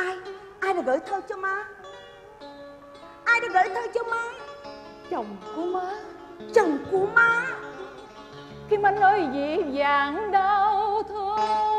ai? Ai đã gửi thơ cho má? Ai đã gửi thơ cho má? Chồng của má. Chồng của má. Kim Anh ơi dịu dàng đau thương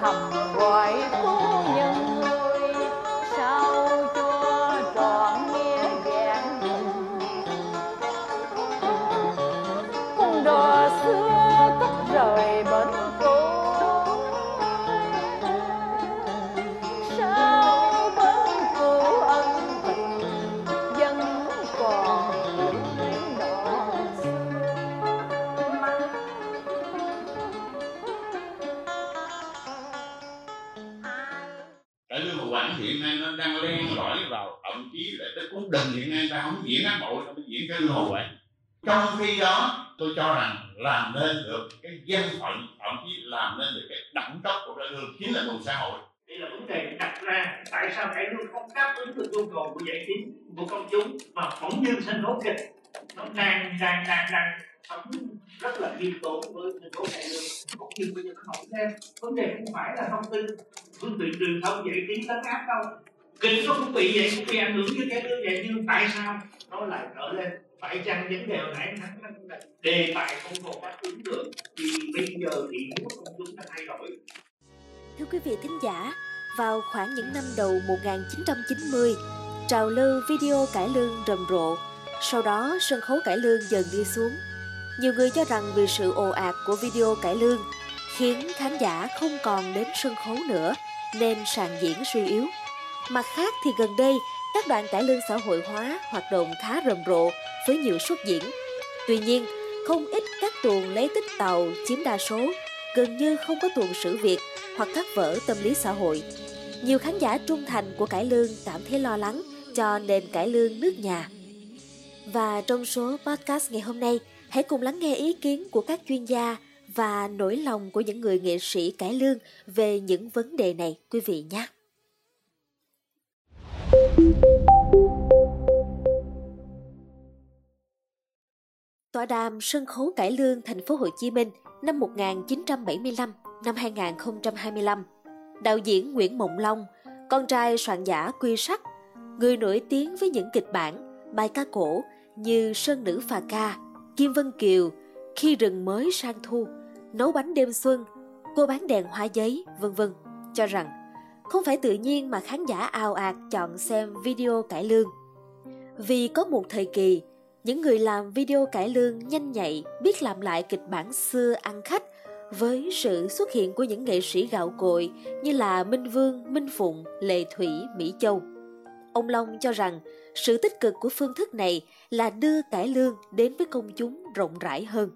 thầm gọi cô. Không đáp ứng được nhu cầu của giải trí của công chúng mà phóng như sân khấu kịch. Nó đang đang đang đang sống rất là nghiêm tốn với sân khấu cải lương cũng như bây giờ nó nổi lên vấn đề không phải là thông tin phương tiện truyền thông giải trí tấn áp đâu. Kịch nó cũng bị vậy cũng bị ảnh hưởng như cái lương vậy nhưng tại sao nó lại trở lên? Phải chăng vấn đề hồi nãy thắng là đề tài không còn đáp ứng được thì bây giờ thì muốn công chúng đã thay đổi. Thưa quý vị thính giả, vào khoảng những năm đầu 1990, trào lưu video cải lương rầm rộ. Sau đó, sân khấu cải lương dần đi xuống. Nhiều người cho rằng vì sự ồ ạt của video cải lương khiến khán giả không còn đến sân khấu nữa nên sàn diễn suy yếu. Mặt khác thì gần đây, các đoàn cải lương xã hội hóa hoạt động khá rầm rộ với nhiều suất diễn. Tuy nhiên, không ít các tuồng lấy tích tàu chiếm đa số, gần như không có tuồng sử Việt hoặc các vở tâm lý xã hội. Nhiều khán giả trung thành của cải lương cảm thấy lo lắng cho nền cải lương nước nhà. Và trong số podcast ngày hôm nay, hãy cùng lắng nghe ý kiến của các chuyên gia và nỗi lòng của những người nghệ sĩ cải lương về những vấn đề này quý vị nhé. Tọa đàm sân khấu cải lương thành phố Hồ Chí Minh năm 1975 năm 2025. Đạo diễn Nguyễn Mộng Long, con trai soạn giả Quy Sắc, người nổi tiếng với những kịch bản, bài ca cổ như Sơn Nữ Phà Ca, Kim Vân Kiều, Khi rừng mới sang thu, Nấu bánh đêm xuân, Cô bán đèn hoa giấy, vân vân, cho rằng không phải tự nhiên mà khán giả ao ạt chọn xem video cải lương. Vì có một thời kỳ, những người làm video cải lương nhanh nhạy biết làm lại kịch bản xưa ăn khách với sự xuất hiện của những nghệ sĩ gạo cội như là Minh Vương, Minh Phụng, Lệ Thủy, Mỹ Châu. Ông Long cho rằng sự tích cực của phương thức này là đưa cải lương đến với công chúng rộng rãi hơn.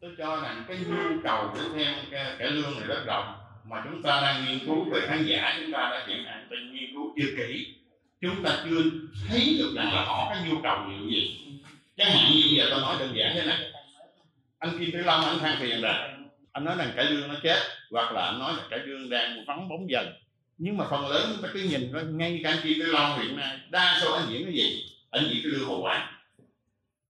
tôi cho rằng cái nhu cầu để theo cải lương này rất rộng mà chúng ta đang nghiên cứu về khán giả chúng ta đã hiện hành tình nghiên cứu chưa kỹ chúng ta chưa thấy được rằng là họ có nhu cầu nhiều gì. Chẳng hạn như giờ tôi nói đơn giản thế này. Anh Kim Tử Long, anh than phiền rằng, anh nói rằng cải lương nó chết, hoặc là anh nói là cải lương đang vắng bóng dần. Nhưng mà phần lớn chúng ta cứ nhìn nó ngay cả anh Kim Tử Long hiện nay, đa số anh diễn cái gì? Anh diễn cái lương hồ quảng.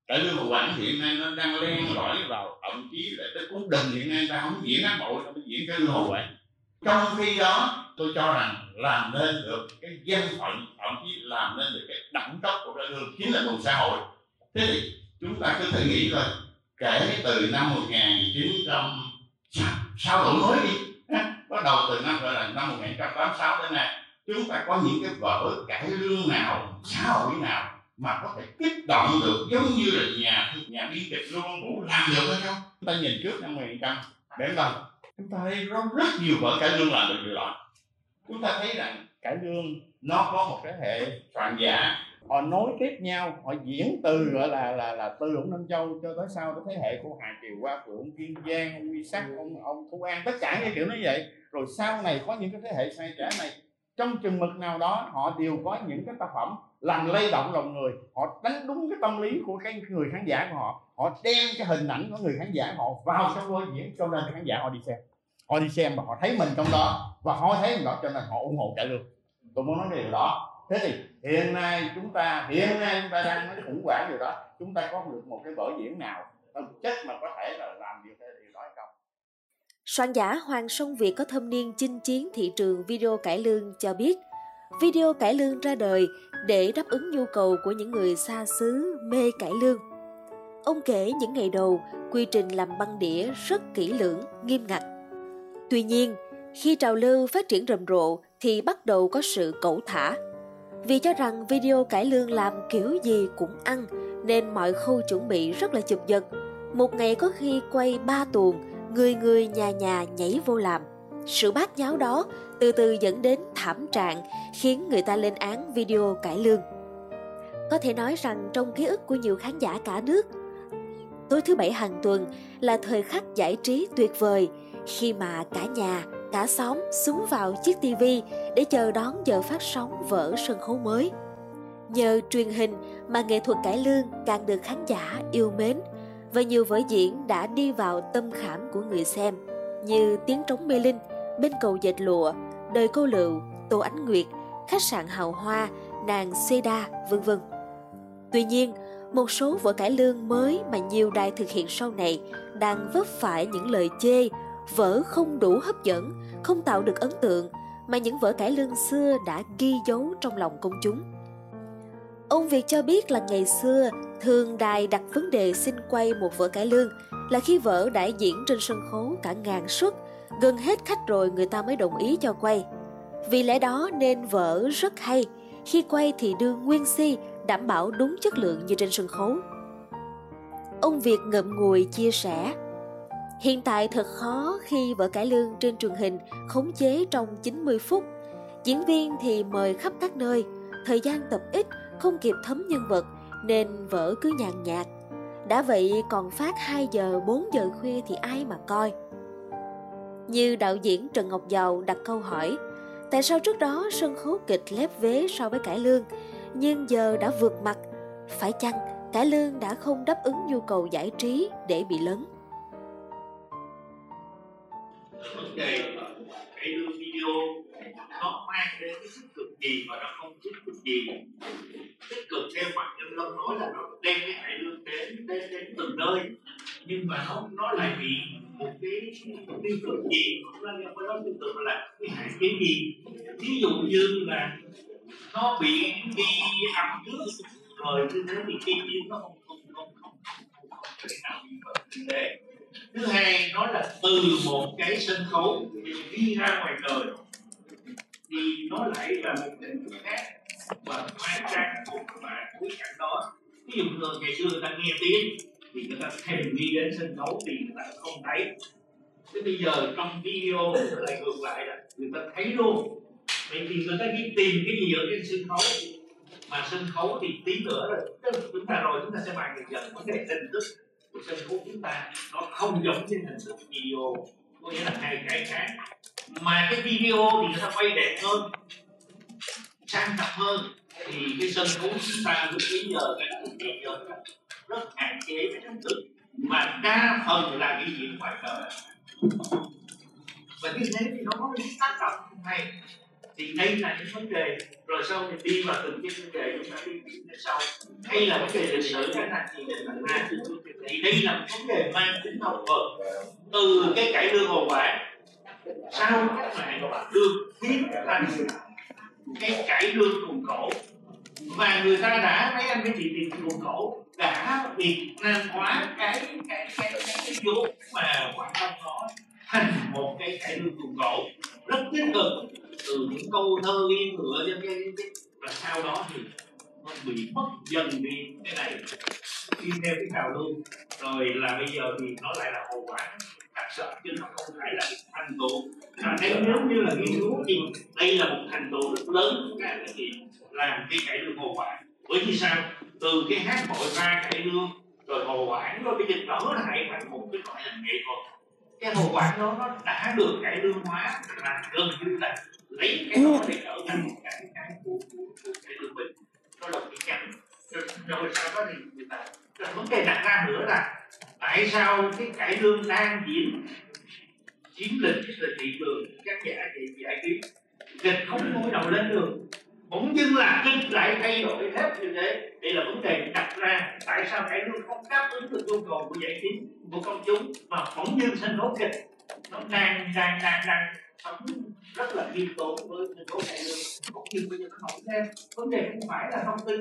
Cải lương hồ quảng hiện nay nó đang len lỏi vào, thậm chí là tới cuốn đình hiện nay ta không diễn ác bộ ta mới diễn cái lương hồ quảng. Trong khi đó, tôi cho rằng làm nên được cái danh phận, thậm chí làm nên được cái đẳng cấp của cải lương chính là cùng xã hội. Thế thì chúng ta cứ thử nghĩ rồi kể từ năm 1900 đổi mới đi. Bắt đầu từ năm, gọi là năm 1986 đến nay, chúng ta có những cái vở cải lương nào, xã hội nào mà có thể kích động được giống như là nhà nhà biên kịch luôn Vũ làm được hay không? Chúng ta nhìn trước năm 1975 chúng ta thấy có rất nhiều vở cải lương làm được điều đó chúng ta thấy rằng cải lương. nó có một cái hệ soạn giả. Họ nối tiếp nhau họ diễn từ gọi là là là từ ông Ninh Châu cho tới sau tới thế hệ của Hà Triều Hoa Phượng Kiên Giang ông Uy Sắc ông ông Thu An tất cả những kiểu như vậy. Rồi sau này có những cái thế hệ sai trẻ này trong chừng mực nào đó họ đều có những cái tác phẩm làm lay động lòng người. Họ đánh đúng cái tâm lý của cái người khán giả của họ. Họ đem cái hình ảnh của người khán giả họ vào trong vai diễn cho nên khán giả họ đi xem. Họ đi xem và họ thấy mình trong đó và họ thấy đó cho nên họ ủng hộ trả lương tôi muốn nói điều đó thế thì hiện nay chúng ta hiện nay chúng ta đang nói khủng hoảng điều đó chúng ta có được một cái vở diễn nào thực chất mà có thể là làm điều điều đó hay không Soạn giả Hoàng Sông Việt có thâm niên chinh chiến thị trường video cải lương cho biết, video cải lương ra đời để đáp ứng nhu cầu của những người xa xứ mê cải lương. Ông kể những ngày đầu, quy trình làm băng đĩa rất kỹ lưỡng, nghiêm ngặt. Tuy nhiên, khi trào lưu phát triển rầm rộ thì bắt đầu có sự cẩu thả. Vì cho rằng video cải lương làm kiểu gì cũng ăn nên mọi khâu chuẩn bị rất là chụp giật. Một ngày có khi quay ba tuồng, người người nhà nhà nhảy vô làm. Sự bát nháo đó từ từ dẫn đến thảm trạng khiến người ta lên án video cải lương. Có thể nói rằng trong ký ức của nhiều khán giả cả nước, tối thứ bảy hàng tuần là thời khắc giải trí tuyệt vời khi mà cả nhà, cả xóm xuống vào chiếc tivi để chờ đón giờ phát sóng vở sân khấu mới. Nhờ truyền hình mà nghệ thuật cải lương càng được khán giả yêu mến và nhiều vở diễn đã đi vào tâm khảm của người xem như Tiếng trống mê linh, Bên cầu dệt lụa, Đời cô lựu, Tô Ánh Nguyệt, Khách sạn hào hoa, Nàng Seda, vân vân. Tuy nhiên, một số vở cải lương mới mà nhiều đài thực hiện sau này đang vấp phải những lời chê, vở không đủ hấp dẫn, không tạo được ấn tượng mà những vở cải lương xưa đã ghi dấu trong lòng công chúng. Ông Việt cho biết là ngày xưa thường đài đặt vấn đề xin quay một vở cải lương là khi vở đã diễn trên sân khấu cả ngàn suất, gần hết khách rồi người ta mới đồng ý cho quay. Vì lẽ đó nên vở rất hay, khi quay thì đưa nguyên si, đảm bảo đúng chất lượng như trên sân khấu. Ông Việt ngậm ngùi chia sẻ, Hiện tại thật khó khi vở cải lương trên truyền hình khống chế trong 90 phút. Diễn viên thì mời khắp các nơi, thời gian tập ít, không kịp thấm nhân vật nên vở cứ nhàn nhạt. Đã vậy còn phát 2 giờ 4 giờ khuya thì ai mà coi. Như đạo diễn Trần Ngọc Giàu đặt câu hỏi Tại sao trước đó sân khấu kịch lép vế so với cải lương Nhưng giờ đã vượt mặt Phải chăng cải lương đã không đáp ứng nhu cầu giải trí để bị lớn vấn đề cải đưa video, nó mang đến cái tích cực gì và nó không tích cực gì tích cực theo mặt nhân lâm nói là nó đem cái hải lương đến đến đến từng nơi. Nhưng mà nó nó lại bị một cái tiêu cực gì cũng là cái đó tiêu cực là cái hại cái gì. Ví dụ như là nó bị đi ẩm trước rồi như thế thì khi nó không không không không không không thể nào như vậy thứ hai, nó là từ một cái sân khấu đi ra ngoài đời thì nó lại là một tình thức khác và hóa trang phục mà bối cảnh đó. Ví dụ thường ngày xưa người ta nghe tiếng thì người ta thèm đi đến sân khấu thì người ta không thấy. Thế bây giờ trong video nó lại ngược lại là người ta thấy luôn. Vậy thì người ta đi tìm cái gì ở trên sân khấu? Mà sân khấu thì tí nữa là chúng ta rồi chúng ta sẽ bàn dần vấn đề hình thức của sân khấu chúng ta, nó không giống như hình thức video. Có nghĩa là hai cái khác mà cái video thì người ta quay đẹp hơn, sang trọng hơn. Thì cái sân khấu chúng ta lúc bây giờ cái video rất hạn chế cái hình thực mà đa phần là cái diễn ngoài trời. Và như thế thì nó có những tác động hay thì đây là những vấn đề rồi sau thì đi vào từng cái vấn đề chúng ta đi đến sau. Hay là vấn đề lịch sử chẳng hạn thì để đặt ra thì đây là một vấn đề mang tính học vật. Từ cái cải lương hồ bản sau các mạng được biến thành cái cải lương cùng cổ. Và người ta đã mấy anh cái chị tìm cùng cổ đã việt nam hóa cái cái cái cái cái, vốn mà quảng đông nói thành một cái cải lương cùng cổ. Rất tích cực từ những câu thơ ghi ngựa cho cái, cái và sau đó thì nó bị mất dần đi cái này. Đi theo cái trào lưu rồi là bây giờ thì nó lại là hậu quả thật sợ chứ nó không phải là thành tựu. Mà nếu nếu như là nghiên cứu thì đây là một thành tựu rất lớn các anh chị làm cái cải lương hồ quả. Bởi vì sao? Từ cái hát hội ra cải lương rồi hồ quảng rồi bây giờ trở lại thành một cái loại hình nghệ thuật. Cái hồ quảng đó nó đã được cải lương hóa là gần như là lấy cái đó để trở thành một cái cái của của của cải lương mình nó là cái chắn rồi, rồi sau đó thì người ta rồi vấn đề đặt ra nữa là tại sao cái cải lương đang diễn chiếm lĩnh cái thị trường các giả trị giải trí kịch không ngôi đầu lên đường bỗng dưng là kịch lại thay đổi hết như thế đây là vấn đề đặt ra tại sao cải lương không đáp ứng được nhu cầu của giải trí của công chúng mà bỗng dưng sân khấu kịch nó đang đang đang đang thấm rất là nghiêm tốn với nhân tố cải lương cũng như bây giờ nó nổi thêm, vấn đề không phải là thông tin,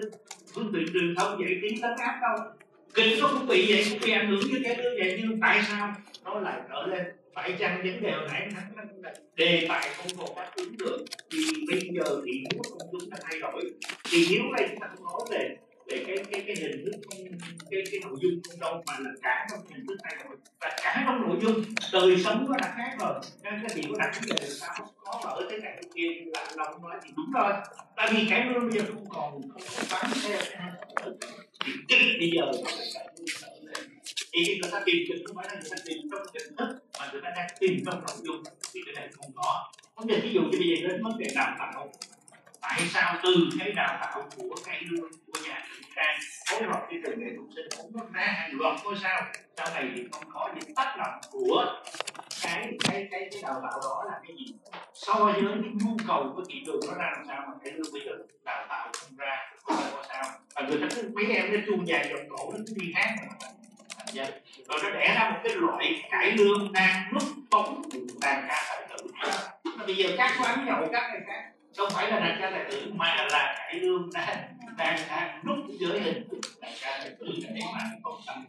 phương tiện truyền thông dạy tiếng tấn áp đâu. Kinh nó cũng bị vậy, cũng bị ảnh hưởng như cái lương vậy, nhưng tại sao nó lại trở lên? Phải chăng vấn đề hồi nãy thắng thắng đề tài không còn đáp ứng được? Thì bây giờ thị hiếu công chúng đã thay đổi. Thì hiếu này chúng ta không nói về về cái cái cái hình thức không, cái cái nội dung không đâu mà là cả trong hình thức thay đổi và cả trong nội dung, đời sống nó đã khác rồi. Nên cái gì có đặt vấn đề là sao? Có ở thế này cái kia là lòng nói thì đúng rồi. Tại vì cái bây giờ không còn không còn bán theo thì cái bây giờ thì khi người ta tìm kịch không phải là người ta tìm trong hình thức, mà người ta đang tìm trong nội dung, thì cái này không có. Vấn đề ví dụ như bây giờ đến vấn đề đào tạo tại sao từ cái đào tạo của cái lương của nhà trường trang phối hợp với trường nghệ thuật sinh cũng nó ra hàng loạt ngôi sao? Sau này thì không có những tác động của cái cái cái cái đào tạo đó là cái gì? So với cái nhu cầu của thị trường nó ra làm sao mà cái lương bây giờ đào tạo không ra, không có sao? Và người ta cứ, mấy em nó chuông dài dòng cổ nó cứ đi hát. Mà dạ. rồi nó đẻ ra một cái loại cải lương đang núp bóng đàn ca tài tử. Bây giờ các quán nhậu các này khác không phải là đàn ca tài tử, mà là cải lương đang đang đang nút giới hình. Đàn ca tài tử để mà công tâm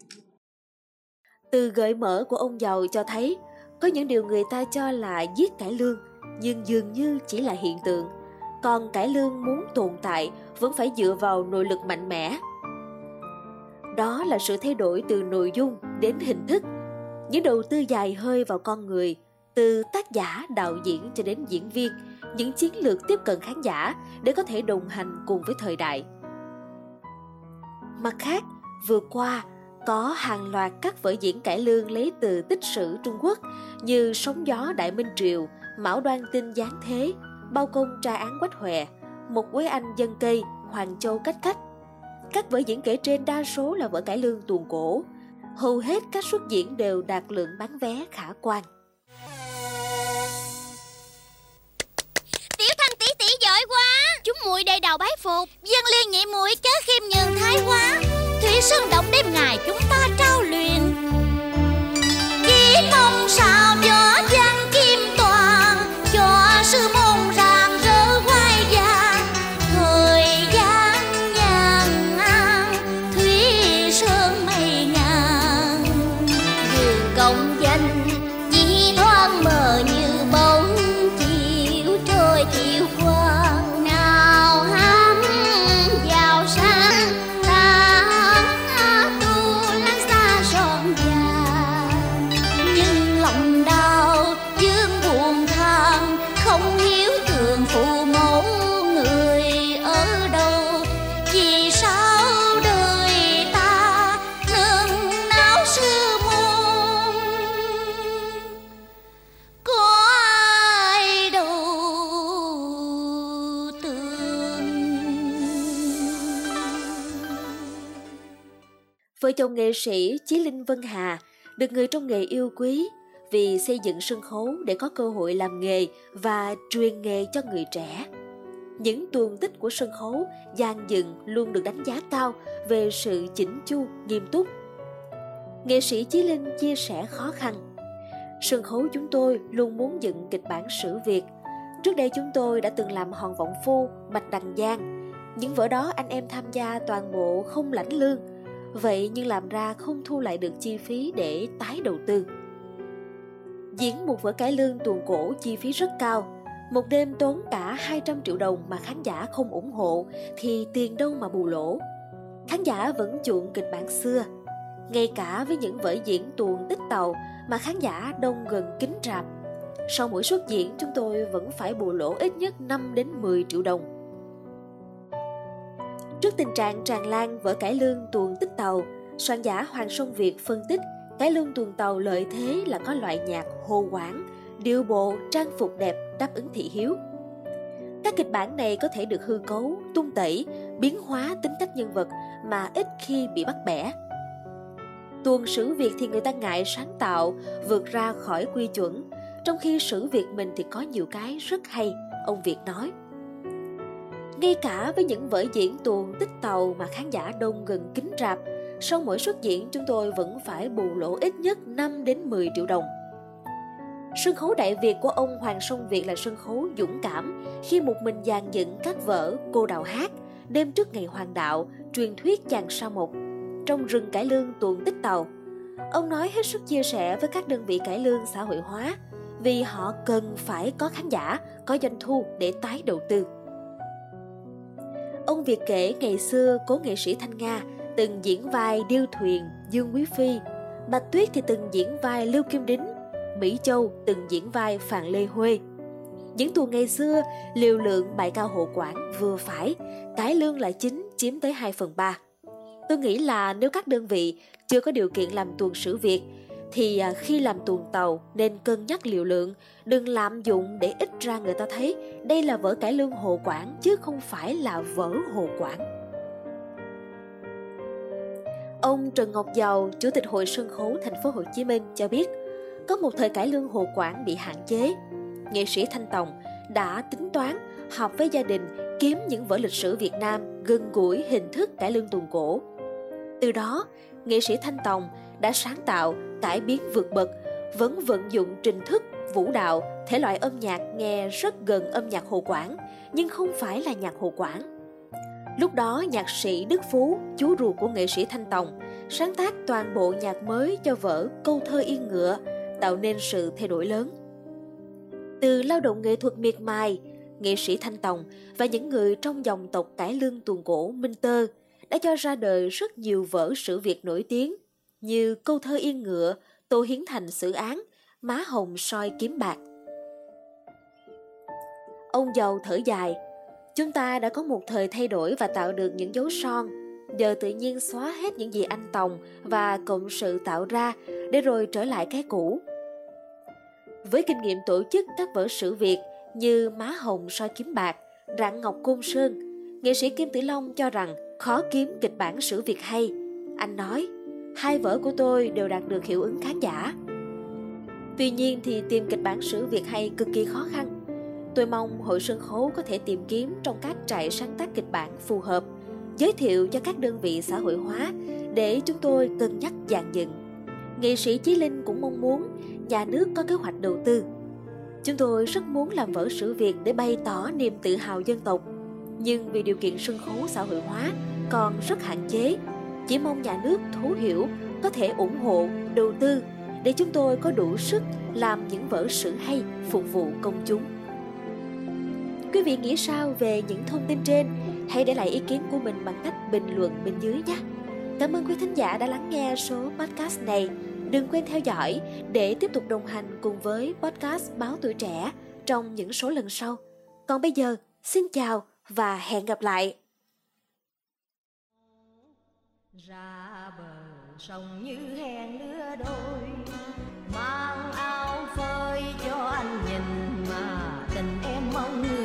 từ gợi mở của ông giàu cho thấy, có những điều người ta cho là giết cải lương, nhưng dường như chỉ là hiện tượng. Còn cải lương muốn tồn tại, vẫn phải dựa vào nội lực mạnh mẽ. Đó là sự thay đổi từ nội dung đến hình thức. Những đầu tư dài hơi vào con người, từ tác giả, đạo diễn cho đến diễn viên những chiến lược tiếp cận khán giả để có thể đồng hành cùng với thời đại mặt khác vừa qua có hàng loạt các vở diễn cải lương lấy từ tích sử Trung Quốc như Sóng gió Đại Minh Triều, Mão Đoan Tinh Giáng Thế, Bao công tra án Quách Huệ, Một Quế Anh Dân Cây, Hoàng Châu Cách Cách. Các vở diễn kể trên đa số là vở cải lương tuồng cổ. Hầu hết các xuất diễn đều đạt lượng bán vé khả quan. Chúng muội đầy đầu bái phục. Dân liên nhị muội chớ khiêm nhường thái quá. Thủy Sơn động đêm ngày chúng ta trao luyện. Chỉ mong sao gió danh Vợ chồng nghệ sĩ Chí Linh Vân Hà được người trong nghề yêu quý vì xây dựng sân khấu để có cơ hội làm nghề và truyền nghề cho người trẻ. Những tuồng tích của sân khấu gian dựng luôn được đánh giá cao về sự chỉnh chu, nghiêm túc. Nghệ sĩ Chí Linh chia sẻ khó khăn. Sân khấu chúng tôi luôn muốn dựng kịch bản sử Việt. Trước đây chúng tôi đã từng làm Hòn Vọng Phu, Bạch Đằng Giang. Những vở đó anh em tham gia toàn bộ không lãnh lương, vậy nhưng làm ra không thu lại được chi phí để tái đầu tư. Diễn một vở cải lương tuồng cổ chi phí rất cao, một đêm tốn cả 200 triệu đồng mà khán giả không ủng hộ thì tiền đâu mà bù lỗ. Khán giả vẫn chuộng kịch bản xưa, ngay cả với những vở diễn tuồng tích tàu mà khán giả đông gần kính rạp. Sau mỗi suất diễn chúng tôi vẫn phải bù lỗ ít nhất 5 đến 10 triệu đồng. Trước tình trạng tràn lan vỡ cải lương tuồng tích tàu, soạn giả Hoàng Sông Việt phân tích cải lương tuồng tàu lợi thế là có loại nhạc hồ quảng, điệu bộ, trang phục đẹp đáp ứng thị hiếu. Các kịch bản này có thể được hư cấu, tung tẩy, biến hóa tính cách nhân vật mà ít khi bị bắt bẻ. Tuồng sử Việt thì người ta ngại sáng tạo, vượt ra khỏi quy chuẩn, trong khi sử Việt mình thì có nhiều cái rất hay, ông Việt nói. Ngay cả với những vở diễn tuồng tích tàu mà khán giả đông gần kính rạp, sau mỗi xuất diễn chúng tôi vẫn phải bù lỗ ít nhất 5 đến 10 triệu đồng. Sân khấu Đại Việt của ông Hoàng Sông Việt là sân khấu dũng cảm khi một mình dàn dựng các vở Cô Đào Hát, Đêm trước ngày hoàng đạo, Truyền thuyết chàng sa một, Trong rừng cải lương tuồng tích tàu. Ông nói hết sức chia sẻ với các đơn vị cải lương xã hội hóa vì họ cần phải có khán giả, có doanh thu để tái đầu tư. Công việc kể ngày xưa cố nghệ sĩ Thanh Nga từng diễn vai Điêu Thuyền, Dương Quý Phi, Bạch Tuyết thì từng diễn vai Lưu Kim Đính, Mỹ Châu từng diễn vai Phạm Lê Huê. Những tuồng ngày xưa, liều lượng bài cao hộ quản vừa phải, cái lương là chính chiếm tới 2 phần 3. Tôi nghĩ là nếu các đơn vị chưa có điều kiện làm tuồng sử Việt thì à, khi làm tuồng tàu nên cân nhắc liều lượng, đừng lạm dụng để ít ra người ta thấy đây là vở cải lương hồ quản chứ không phải là vở hồ quản. Ông Trần Ngọc Giàu, Chủ tịch Hội sân khấu thành phố Hồ Chí Minh cho biết, có một thời cải lương hồ quản bị hạn chế. Nghệ sĩ Thanh Tòng đã tính toán họp với gia đình kiếm những vở lịch sử Việt Nam gần gũi hình thức cải lương tuồng cổ. Từ đó, nghệ sĩ Thanh Tòng đã sáng tạo, cải biến vượt bậc, vẫn vận dụng trình thức, vũ đạo, thể loại âm nhạc nghe rất gần âm nhạc hồ quảng, nhưng không phải là nhạc hồ quảng Lúc đó nhạc sĩ Đức Phú, chú ruột của nghệ sĩ Thanh Tòng, sáng tác toàn bộ nhạc mới cho vở Câu thơ yên ngựa, tạo nên sự thay đổi lớn. Từ lao động nghệ thuật miệt mài, nghệ sĩ Thanh Tòng và những người trong dòng tộc cải lương tuồng cổ Minh Tơ đã cho ra đời rất nhiều vở sử Việt nổi tiếng như Câu thơ yên ngựa, Tô Hiến Thành xử án, Má hồng soi kiếm bạc. Ông giàu thở dài, Chúng ta đã có một thời thay đổi và tạo được những dấu son, giờ tự nhiên xóa hết những gì anh Tòng và cộng sự tạo ra để rồi trở lại cái cũ. Với kinh nghiệm tổ chức các vở sử Việt như Má Hồng soi kiếm bạc, Rạng Ngọc Côn Sơn, nghệ sĩ Kim Tử Long cho rằng khó kiếm kịch bản sử Việt hay. Anh nói, hai vở của tôi đều đạt được hiệu ứng khán giả. Tuy nhiên thì tìm kịch bản sử Việt hay cực kỳ khó khăn Tôi mong hội sân khấu có thể tìm kiếm trong các trại sáng tác kịch bản phù hợp, giới thiệu cho các đơn vị xã hội hóa để chúng tôi cân nhắc dàn dựng. Nghệ sĩ Chí Linh cũng mong muốn nhà nước có kế hoạch đầu tư. Chúng tôi rất muốn làm vở sử Việt để bày tỏ niềm tự hào dân tộc, nhưng vì điều kiện sân khấu xã hội hóa còn rất hạn chế. Chỉ mong nhà nước thấu hiểu, có thể ủng hộ, đầu tư để chúng tôi có đủ sức làm những vở sử hay phục vụ công chúng. Quý vị nghĩ sao về những thông tin trên? Hãy để lại ý kiến của mình bằng cách bình luận bên dưới nhé. Cảm ơn quý thính giả đã lắng nghe số podcast này. Đừng quên theo dõi để tiếp tục đồng hành cùng với podcast Báo Tuổi Trẻ trong những số lần sau. Còn bây giờ, xin chào và hẹn gặp lại. Ra bờ sông như hẹn lứa đôi, mang áo phơi cho anh nhìn mà tình em mong người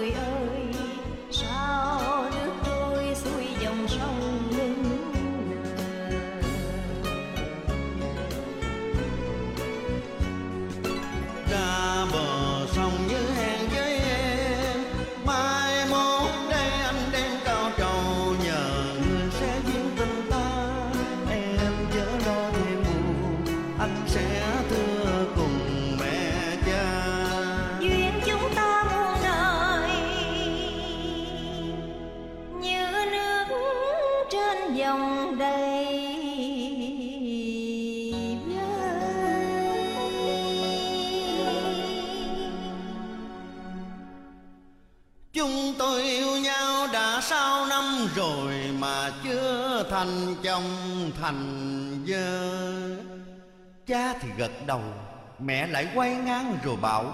bao năm rồi mà chưa thành chồng thành vợ. Cha thì gật đầu, mẹ lại quay ngang rồi bảo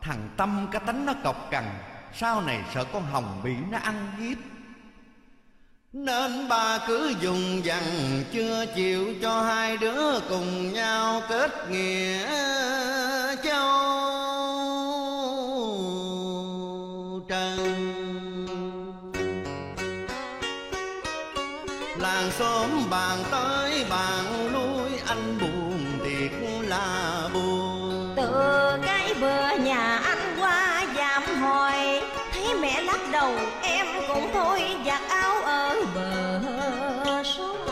Thằng Tâm cái tánh nó cọc cằn, sau này sợ con Hồng bị nó ăn hiếp. Nên bà cứ dùng dằn chưa chịu cho hai đứa cùng nhau kết nghĩa. Bàn tới bàn lui anh buồn thiệt là buồn. Từ cái bữa nhà anh qua dạm hỏi thấy mẹ lắc đầu em cũng thôi giặt áo ở bờ sông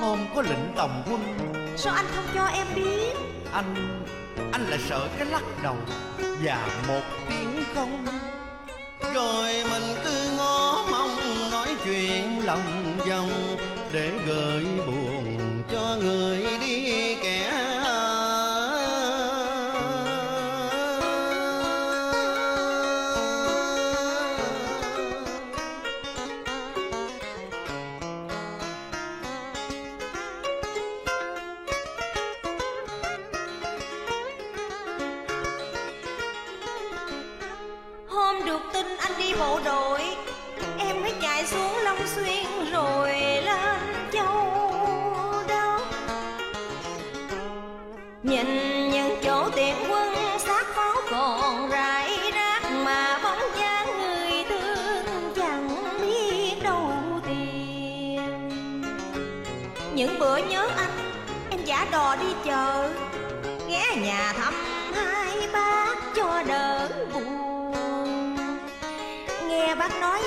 hôm có lệnh tòng quân. Sao anh không cho em biết? Anh anh lại sợ cái lắc đầu và một tiếng không. Rồi mình cứ ngó nói chuyện lòng vòng để gợi buồn cho người đi kẻ những quân xác pháo còn rải rác mà bóng dáng người thương chẳng biết đâu tìm những bữa nhớ anh em giả đò đi chợ. Ghé nhà thăm hai bác cho đỡ buồn. Nghe bác nói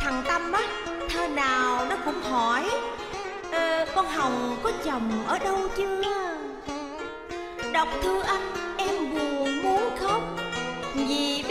thằng tâm á thơ nào nó cũng hỏi ờ, con hồng có chồng ở đâu chưa? Đọc thư anh em buồn muốn khóc. Vì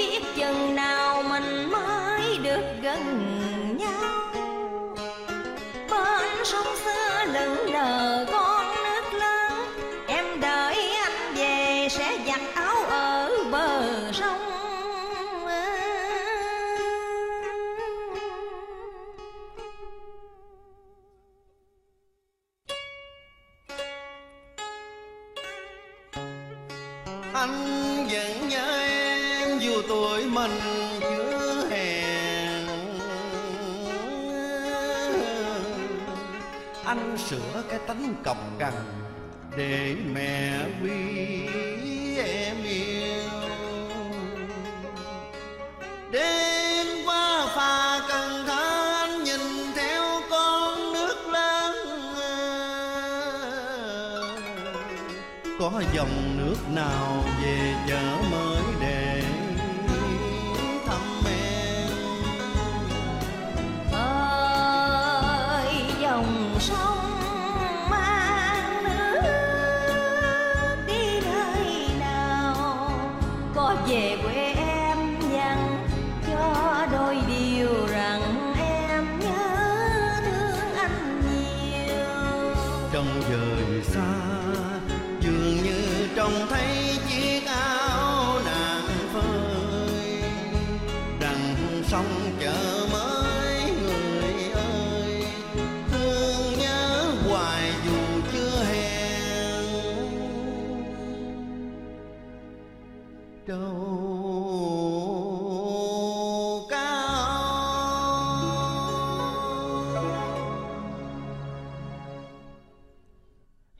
anh vẫn nhớ em dù tuổi mình chưa hèn. Anh sửa cái tánh cọc cằn để mẹ quý em yêu. Để dòng nước nào về chợ mơ?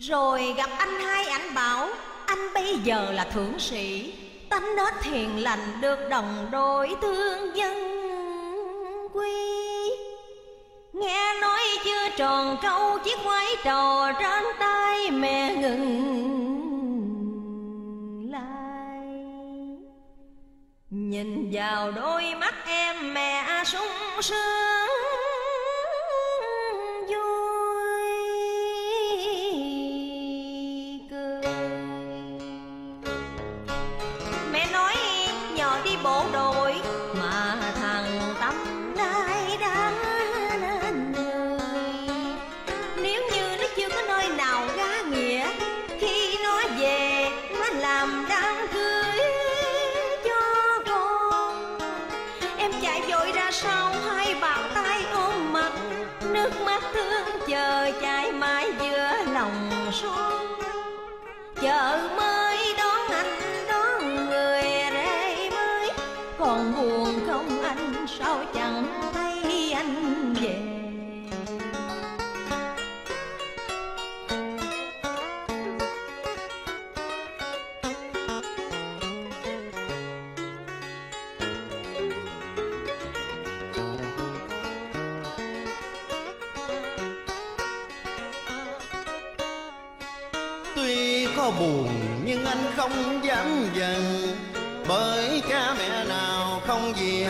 Rồi gặp anh hai ảnh bảo, Anh bây giờ là thượng sĩ, Tánh nết thiền lành được đồng đội thương dân quý Nghe nói chưa tròn câu, chiếc quái trò trên tay mẹ ngừng lại. Nhìn vào đôi mắt em mẹ sung sướng Chợ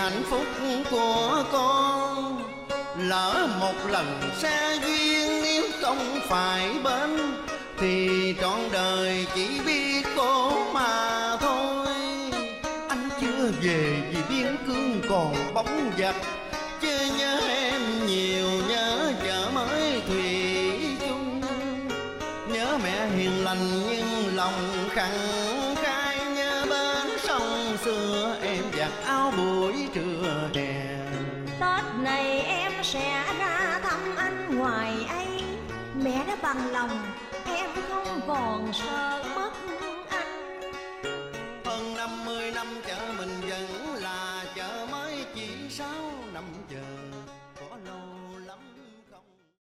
hạnh phúc của con. Lỡ một lần xa duyên nếu không phải bên, thì trọn đời chỉ biết cô mà thôi. Anh chưa về vì biên cương còn bóng dập, chưa nhớ em bằng lòng Em không còn sợ mất